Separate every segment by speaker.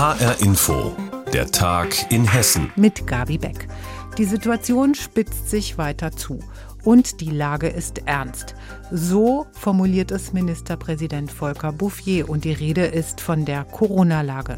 Speaker 1: HR Info, der Tag in Hessen.
Speaker 2: Mit Gabi Beck. Die Situation spitzt sich weiter zu. Und die Lage ist ernst. So formuliert es Ministerpräsident Volker Bouffier und die Rede ist von der Corona-Lage.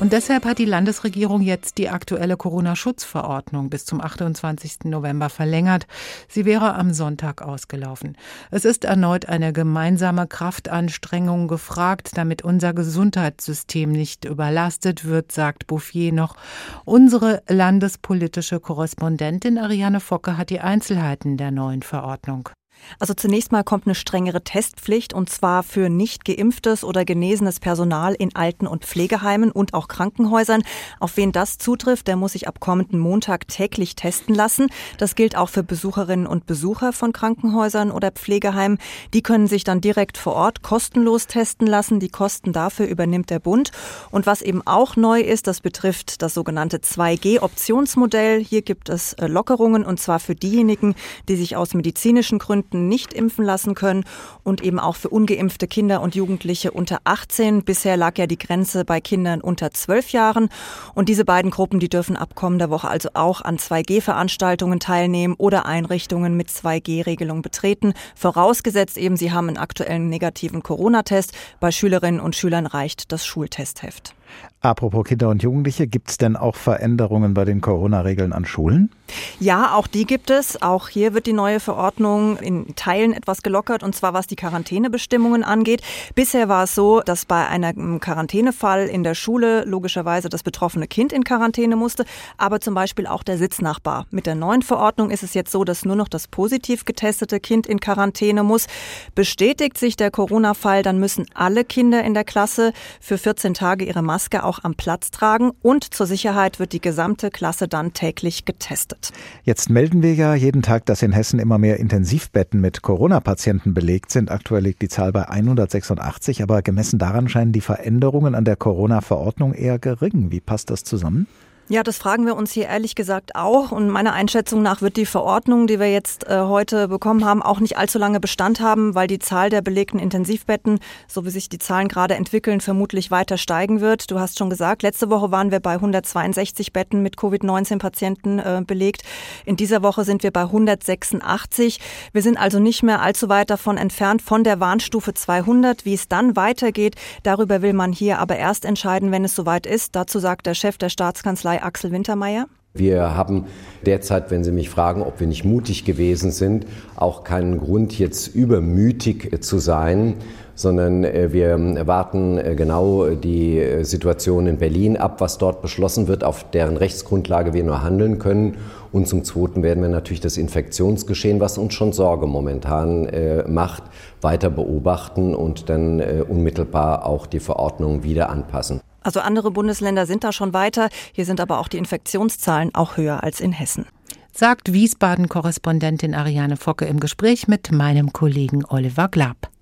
Speaker 2: Und deshalb hat die Landesregierung jetzt die aktuelle Corona-Schutzverordnung bis zum 28. November verlängert. Sie wäre am Sonntag ausgelaufen. Es ist erneut eine gemeinsame Kraftanstrengung gefragt, damit unser Gesundheitssystem nicht überlastet wird, sagt Bouffier noch. Unsere landespolitische Korrespondentin Ariane Focke hat die Einzelheiten der neuen Verordnung.
Speaker 3: Also zunächst mal kommt eine strengere Testpflicht und zwar für nicht geimpftes oder genesenes Personal in Alten- und Pflegeheimen und auch Krankenhäusern. Auf wen das zutrifft, der muss sich ab kommenden Montag täglich testen lassen. Das gilt auch für Besucherinnen und Besucher von Krankenhäusern oder Pflegeheimen. Die können sich dann direkt vor Ort kostenlos testen lassen. Die Kosten dafür übernimmt der Bund. Und was eben auch neu ist, das betrifft das sogenannte 2G-Optionsmodell. Hier gibt es äh, Lockerungen und zwar für diejenigen, die sich aus medizinischen Gründen Gründen nicht impfen lassen können und eben auch für ungeimpfte Kinder und Jugendliche unter 18. Bisher lag ja die Grenze bei Kindern unter 12 Jahren. Und diese beiden Gruppen, die dürfen ab kommender Woche also auch an 2G-Veranstaltungen teilnehmen oder Einrichtungen mit 2G-Regelung betreten. Vorausgesetzt eben, sie haben einen aktuellen negativen Corona-Test. Bei Schülerinnen und Schülern reicht das Schultestheft.
Speaker 4: Apropos Kinder und Jugendliche, gibt es denn auch Veränderungen bei den Corona-Regeln an Schulen?
Speaker 3: Ja, auch die gibt es. Auch hier wird die neue Verordnung in Teilen etwas gelockert, und zwar was die Quarantänebestimmungen angeht. Bisher war es so, dass bei einem Quarantänefall in der Schule logischerweise das betroffene Kind in Quarantäne musste, aber zum Beispiel auch der Sitznachbar. Mit der neuen Verordnung ist es jetzt so, dass nur noch das positiv getestete Kind in Quarantäne muss. Bestätigt sich der Corona-Fall, dann müssen alle Kinder in der Klasse für 14 Tage ihre Maske auch am Platz tragen und zur Sicherheit wird die gesamte Klasse dann täglich getestet.
Speaker 4: Jetzt melden wir ja jeden Tag, dass in Hessen immer mehr Intensivbetten mit Corona-Patienten belegt sind. Aktuell liegt die Zahl bei 186, aber gemessen daran scheinen die Veränderungen an der Corona-Verordnung eher gering. Wie passt das zusammen?
Speaker 3: Ja, das fragen wir uns hier ehrlich gesagt auch. Und meiner Einschätzung nach wird die Verordnung, die wir jetzt äh, heute bekommen haben, auch nicht allzu lange Bestand haben, weil die Zahl der belegten Intensivbetten, so wie sich die Zahlen gerade entwickeln, vermutlich weiter steigen wird. Du hast schon gesagt, letzte Woche waren wir bei 162 Betten mit Covid-19-Patienten äh, belegt. In dieser Woche sind wir bei 186. Wir sind also nicht mehr allzu weit davon entfernt von der Warnstufe 200. Wie es dann weitergeht, darüber will man hier aber erst entscheiden, wenn es soweit ist. Dazu sagt der Chef der Staatskanzlei bei Axel Wintermeyer?
Speaker 5: Wir haben derzeit, wenn Sie mich fragen, ob wir nicht mutig gewesen sind, auch keinen Grund, jetzt übermütig zu sein, sondern äh, wir warten äh, genau die äh, Situation in Berlin ab, was dort beschlossen wird, auf deren Rechtsgrundlage wir nur handeln können. Und zum Zweiten werden wir natürlich das Infektionsgeschehen, was uns schon Sorge momentan macht, weiter beobachten und dann unmittelbar auch die Verordnung wieder anpassen.
Speaker 3: Also andere Bundesländer sind da schon weiter. Hier sind aber auch die Infektionszahlen auch höher als in Hessen.
Speaker 2: Sagt Wiesbaden-Korrespondentin Ariane Focke im Gespräch mit meinem Kollegen Oliver Glab.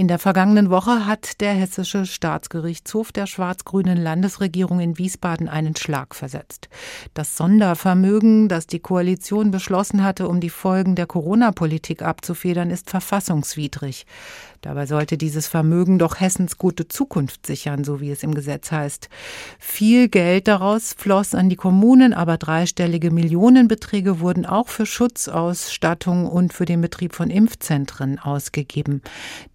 Speaker 2: In der vergangenen Woche hat der Hessische Staatsgerichtshof der schwarz-grünen Landesregierung in Wiesbaden einen Schlag versetzt. Das Sondervermögen, das die Koalition beschlossen hatte, um die Folgen der Corona-Politik abzufedern, ist verfassungswidrig. Dabei sollte dieses Vermögen doch Hessens gute Zukunft sichern, so wie es im Gesetz heißt. Viel Geld daraus floss an die Kommunen, aber dreistellige Millionenbeträge wurden auch für Schutzausstattung und für den Betrieb von Impfzentren ausgegeben.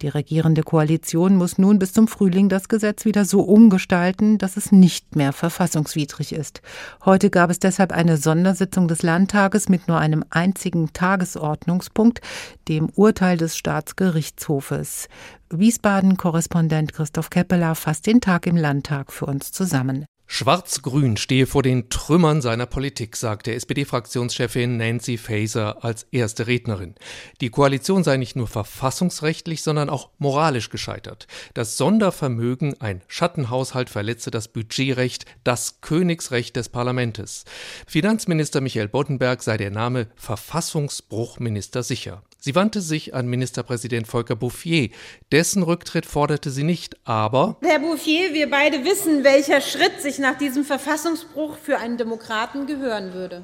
Speaker 2: Die regierende Koalition muss nun bis zum Frühling das Gesetz wieder so umgestalten, dass es nicht mehr verfassungswidrig ist. Heute gab es deshalb eine Sondersitzung des Landtages mit nur einem einzigen Tagesordnungspunkt, dem Urteil des Staatsgerichtshofes. Wiesbaden-Korrespondent Christoph Keppeler fasst den Tag im Landtag für uns zusammen.
Speaker 6: Schwarz-Grün stehe vor den Trümmern seiner Politik, sagte SPD-Fraktionschefin Nancy Faeser als erste Rednerin. Die Koalition sei nicht nur verfassungsrechtlich, sondern auch moralisch gescheitert. Das Sondervermögen, ein Schattenhaushalt, verletze das Budgetrecht, das Königsrecht des Parlamentes. Finanzminister Michael Boddenberg sei der Name Verfassungsbruchminister sicher. Sie wandte sich an Ministerpräsident Volker Bouffier. Dessen Rücktritt forderte sie nicht, aber
Speaker 7: Herr Bouffier, wir beide wissen, welcher Schritt sich nach diesem Verfassungsbruch für einen Demokraten gehören würde.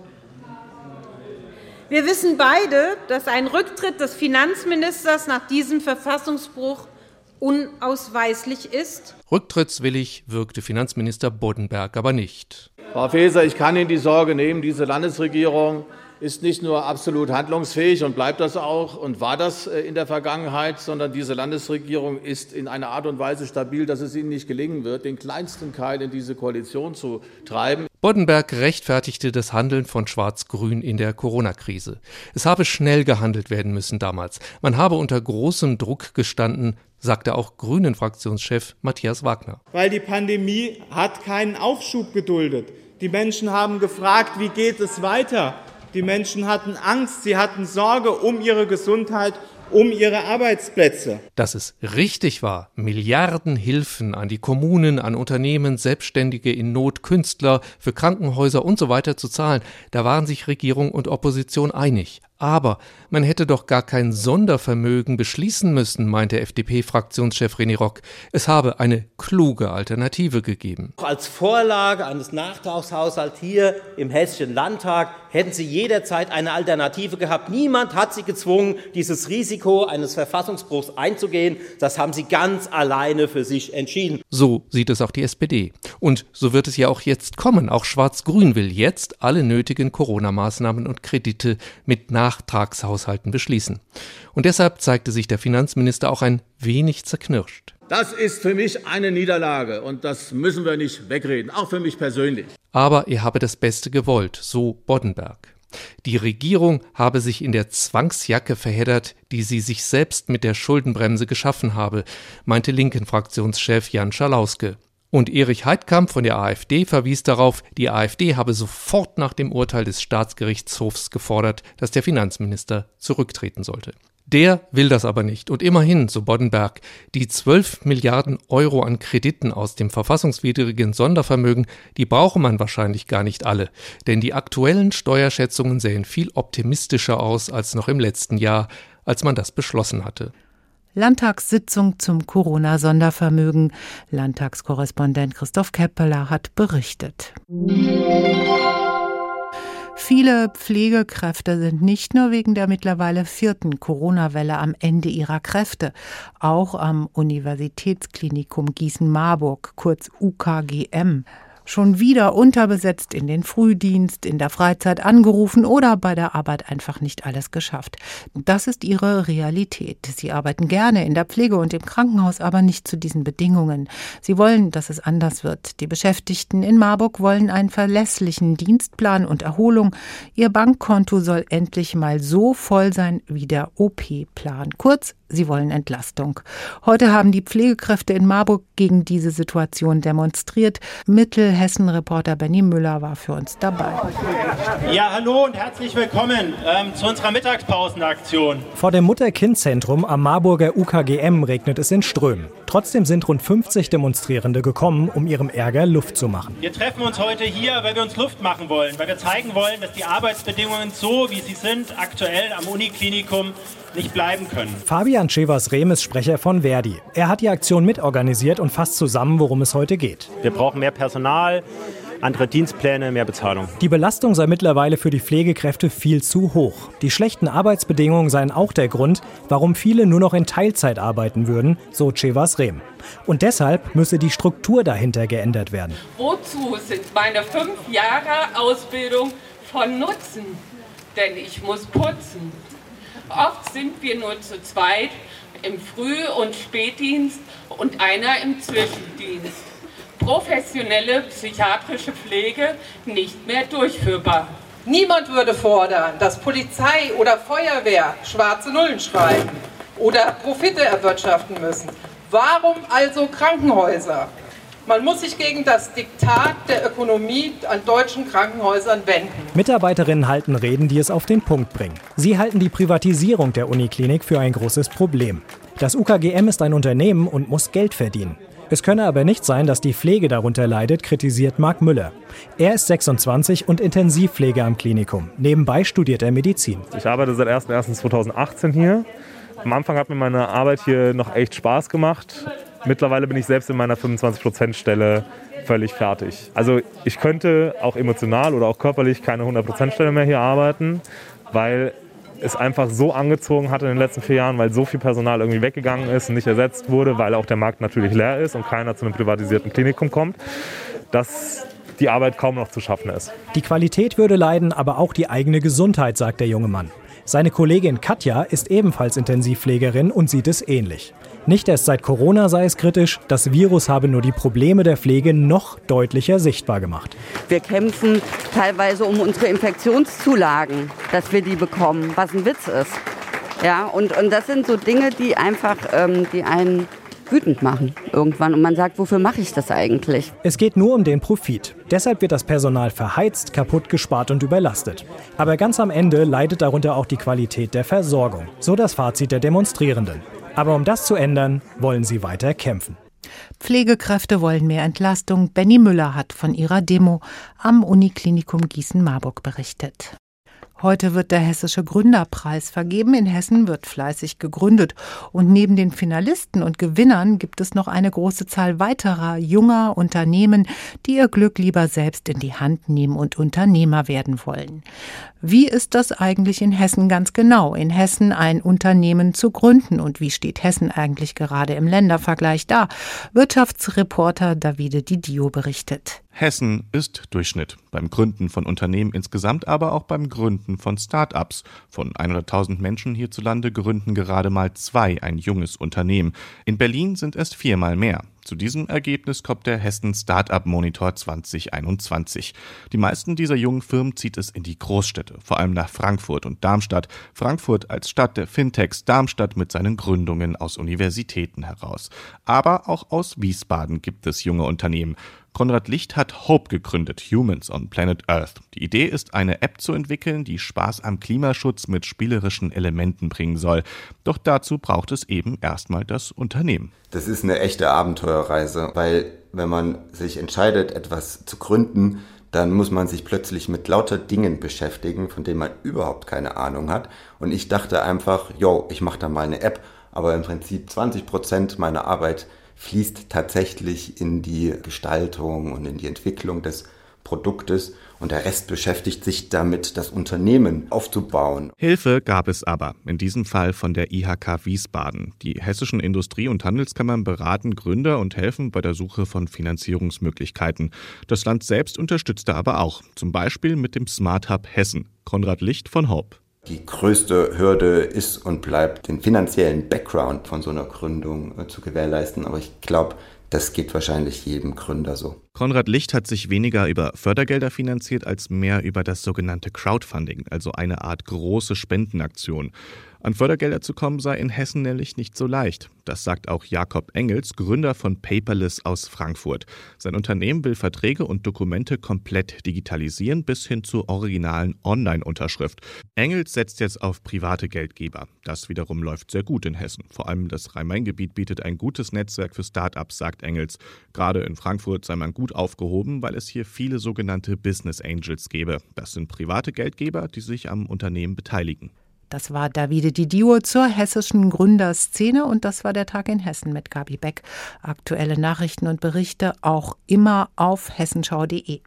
Speaker 7: Wir wissen beide, dass ein Rücktritt des Finanzministers nach diesem Verfassungsbruch unausweislich ist.
Speaker 6: Rücktrittswillig wirkte Finanzminister Boddenberg aber nicht.
Speaker 8: Frau Faeser, ich kann Ihnen die Sorge nehmen, diese Landesregierung ist nicht nur absolut handlungsfähig und bleibt das auch und war das äh, in der Vergangenheit, sondern diese Landesregierung ist in einer Art und Weise stabil, dass es ihnen nicht gelingen wird, den kleinsten Keil in diese Koalition zu treiben.
Speaker 6: Boddenberg rechtfertigte das Handeln von Schwarz-Grün in der Corona-Krise. Es habe schnell gehandelt werden müssen damals. Man habe unter großem Druck gestanden, sagte auch Grünen-Fraktionschef Matthias Wagner.
Speaker 9: Weil die Pandemie hat keinen Aufschub geduldet. Die Menschen haben gefragt, wie geht es weiter? Die Menschen hatten Angst, sie hatten Sorge um ihre Gesundheit, um ihre Arbeitsplätze.
Speaker 6: Dass es richtig war, Milliardenhilfen an die Kommunen, an Unternehmen, Selbstständige in Not, Künstler, für Krankenhäuser und so weiter zu zahlen, da waren sich Regierung und Opposition einig. Aber man hätte doch gar kein Sondervermögen beschließen müssen, meinte FDP-Fraktionschef René Rock. Es habe eine kluge Alternative gegeben.
Speaker 10: Als Vorlage eines Nachtragshaushalts hier im Hessischen Landtag hätten Sie jederzeit eine Alternative gehabt. Niemand hat Sie gezwungen, dieses Risiko eines Verfassungsbruchs einzugehen. Das haben Sie ganz alleine für sich entschieden.
Speaker 6: So sieht es auch die SPD. Und so wird es ja auch jetzt kommen. Auch Schwarz-Grün will jetzt alle nötigen Corona-Maßnahmen und Kredite mit Nach Nachtragshaushalten beschließen. Und deshalb zeigte sich der Finanzminister auch ein wenig zerknirscht.
Speaker 8: Das ist für mich eine Niederlage und das müssen wir nicht wegreden, auch für mich persönlich.
Speaker 6: Aber er habe das Beste gewollt, so Boddenberg. Die Regierung habe sich in der Zwangsjacke verheddert, die sie sich selbst mit der Schuldenbremse geschaffen habe, meinte Linken-Fraktionschef Jan Schalauske. Und Erich Heidkamp von der AfD verwies darauf, die AfD habe sofort nach dem Urteil des Staatsgerichtshofs gefordert, dass der Finanzminister zurücktreten sollte. Der will das aber nicht. Und immerhin, so Boddenberg, die 12 Milliarden Euro an Krediten aus dem verfassungswidrigen Sondervermögen, die brauche man wahrscheinlich gar nicht alle. Denn die aktuellen Steuerschätzungen sehen viel optimistischer aus als noch im letzten Jahr, als man das beschlossen hatte.
Speaker 2: Landtagssitzung zum Corona-Sondervermögen. Landtagskorrespondent Christoph Keppeler hat berichtet. Viele Pflegekräfte sind nicht nur wegen der mittlerweile vierten Corona-Welle am Ende ihrer Kräfte. Auch am Universitätsklinikum Gießen-Marburg, kurz UKGM, schon wieder unterbesetzt in den Frühdienst, in der Freizeit angerufen oder bei der Arbeit einfach nicht alles geschafft. Das ist ihre Realität. Sie arbeiten gerne in der Pflege und im Krankenhaus, aber nicht zu diesen Bedingungen. Sie wollen, dass es anders wird. Die Beschäftigten in Marburg wollen einen verlässlichen Dienstplan und Erholung. Ihr Bankkonto soll endlich mal so voll sein wie der OP-Plan. Kurz, sie wollen Entlastung. Heute haben die Pflegekräfte in Marburg gegen diese Situation demonstriert. Mittelhessen-Reporter Benny Müller war für uns dabei.
Speaker 11: Ja, hallo und herzlich willkommen ähm, zu unserer Mittagspausenaktion.
Speaker 12: Vor dem Mutter-Kind-Zentrum am Marburger UKGM regnet es in Strömen. Trotzdem sind rund 50 Demonstrierende gekommen, um ihrem Ärger Luft zu machen.
Speaker 11: Wir treffen uns heute hier, weil wir uns Luft machen wollen, weil wir zeigen wollen, dass die Arbeitsbedingungen so, wie sie sind, aktuell am Uniklinikum nicht bleiben können.
Speaker 12: Fabian Chevas-Rehm ist Sprecher von Verdi. Er hat die Aktion mitorganisiert und fasst zusammen, worum es heute geht.
Speaker 11: Wir brauchen mehr Personal, andere Dienstpläne, mehr Bezahlung.
Speaker 12: Die Belastung sei mittlerweile für die Pflegekräfte viel zu hoch. Die schlechten Arbeitsbedingungen seien auch der Grund, warum viele nur noch in Teilzeit arbeiten würden, so Chevas Rehm. Und deshalb müsse die Struktur dahinter geändert werden.
Speaker 13: Wozu sind meine fünf Jahre Ausbildung von Nutzen? Denn ich muss putzen. Oft sind wir nur zu zweit im Früh- und Spätdienst und einer im Zwischendienst. Professionelle psychiatrische Pflege nicht mehr durchführbar.
Speaker 14: Niemand würde fordern, dass Polizei oder Feuerwehr schwarze Nullen schreiben oder Profite erwirtschaften müssen. Warum also Krankenhäuser? Man muss sich gegen das Diktat der Ökonomie an deutschen Krankenhäusern wenden.
Speaker 12: Mitarbeiterinnen halten Reden, die es auf den Punkt bringen. Sie halten die Privatisierung der Uniklinik für ein großes Problem. Das UKGM ist ein Unternehmen und muss Geld verdienen. Es könne aber nicht sein, dass die Pflege darunter leidet, kritisiert Marc Müller. Er ist 26 und Intensivpfleger am Klinikum. Nebenbei studiert er Medizin.
Speaker 15: Ich arbeite seit 01.01.2018 hier. Am Anfang hat mir meine Arbeit hier noch echt Spaß gemacht. Mittlerweile bin ich selbst in meiner 25%-Stelle völlig fertig. Also ich könnte auch emotional oder auch körperlich keine 100%-Stelle mehr hier arbeiten, weil es einfach so angezogen hat in den letzten vier Jahren, weil so viel Personal irgendwie weggegangen ist und nicht ersetzt wurde, weil auch der Markt natürlich leer ist und keiner zu einem privatisierten Klinikum kommt, dass die Arbeit kaum noch zu schaffen ist.
Speaker 12: Die Qualität würde leiden, aber auch die eigene Gesundheit, sagt der junge Mann. Seine Kollegin Katja ist ebenfalls Intensivpflegerin und sieht es ähnlich. Nicht erst seit Corona sei es kritisch, das Virus habe nur die Probleme der Pflege noch deutlicher sichtbar gemacht.
Speaker 16: Wir kämpfen teilweise um unsere Infektionszulagen, dass wir die bekommen, was ein Witz ist. Ja, und, und das sind so Dinge, die einfach ähm, die einen wütend machen irgendwann. Und man sagt, wofür mache ich das eigentlich?
Speaker 12: Es geht nur um den Profit. Deshalb wird das Personal verheizt, kaputt gespart und überlastet. Aber ganz am Ende leidet darunter auch die Qualität der Versorgung. So das Fazit der Demonstrierenden. Aber um das zu ändern, wollen sie weiter kämpfen.
Speaker 2: Pflegekräfte wollen mehr Entlastung. Benny Müller hat von ihrer Demo am Uniklinikum Gießen-Marburg berichtet. Heute wird der Hessische Gründerpreis vergeben. In Hessen wird fleißig gegründet. Und neben den Finalisten und Gewinnern gibt es noch eine große Zahl weiterer junger Unternehmen, die ihr Glück lieber selbst in die Hand nehmen und Unternehmer werden wollen. Wie ist das eigentlich in Hessen ganz genau? In Hessen ein Unternehmen zu gründen und wie steht Hessen eigentlich gerade im Ländervergleich da? Wirtschaftsreporter Davide Didio berichtet.
Speaker 17: Hessen ist Durchschnitt beim Gründen von Unternehmen insgesamt, aber auch beim Gründen von Start-ups. Von 100.000 Menschen hierzulande gründen gerade mal zwei ein junges Unternehmen. In Berlin sind es viermal mehr. Zu diesem Ergebnis kommt der Hessen Startup Monitor 2021. Die meisten dieser jungen Firmen zieht es in die Großstädte, vor allem nach Frankfurt und Darmstadt. Frankfurt als Stadt der Fintechs, Darmstadt mit seinen Gründungen aus Universitäten heraus. Aber auch aus Wiesbaden gibt es junge Unternehmen. Konrad Licht hat Hope gegründet, Humans on Planet Earth. Die Idee ist, eine App zu entwickeln, die Spaß am Klimaschutz mit spielerischen Elementen bringen soll. Doch dazu braucht es eben erstmal das Unternehmen.
Speaker 18: Das ist eine echte Abenteuerreise, weil wenn man sich entscheidet, etwas zu gründen, dann muss man sich plötzlich mit lauter Dingen beschäftigen, von denen man überhaupt keine Ahnung hat. Und ich dachte einfach, yo, ich mache da mal eine App, aber im Prinzip 20 Prozent meiner Arbeit fließt tatsächlich in die Gestaltung und in die Entwicklung des Produktes und der Rest beschäftigt sich damit, das Unternehmen aufzubauen.
Speaker 17: Hilfe gab es aber, in diesem Fall von der IHK Wiesbaden. Die hessischen Industrie- und Handelskammern beraten Gründer und helfen bei der Suche von Finanzierungsmöglichkeiten. Das Land selbst unterstützte aber auch, zum Beispiel mit dem Smart Hub Hessen. Konrad Licht von Hope.
Speaker 18: Die größte Hürde ist und bleibt, den finanziellen Background von so einer Gründung äh, zu gewährleisten. Aber ich glaube, das geht wahrscheinlich jedem Gründer so.
Speaker 17: Konrad Licht hat sich weniger über Fördergelder finanziert als mehr über das sogenannte Crowdfunding, also eine Art große Spendenaktion. An Fördergelder zu kommen sei in Hessen nämlich nicht so leicht. Das sagt auch Jakob Engels, Gründer von Paperless aus Frankfurt. Sein Unternehmen will Verträge und Dokumente komplett digitalisieren bis hin zur originalen Online-Unterschrift. Engels setzt jetzt auf private Geldgeber. Das wiederum läuft sehr gut in Hessen. Vor allem das Rhein-Main-Gebiet bietet ein gutes Netzwerk für Start-ups, sagt Engels. Gerade in Frankfurt sei man gut aufgehoben, weil es hier viele sogenannte Business Angels gäbe. Das sind private Geldgeber, die sich am Unternehmen beteiligen.
Speaker 2: Das war Davide Didio zur hessischen Gründerszene und das war der Tag in Hessen mit Gabi Beck. Aktuelle Nachrichten und Berichte auch immer auf hessenschau.de.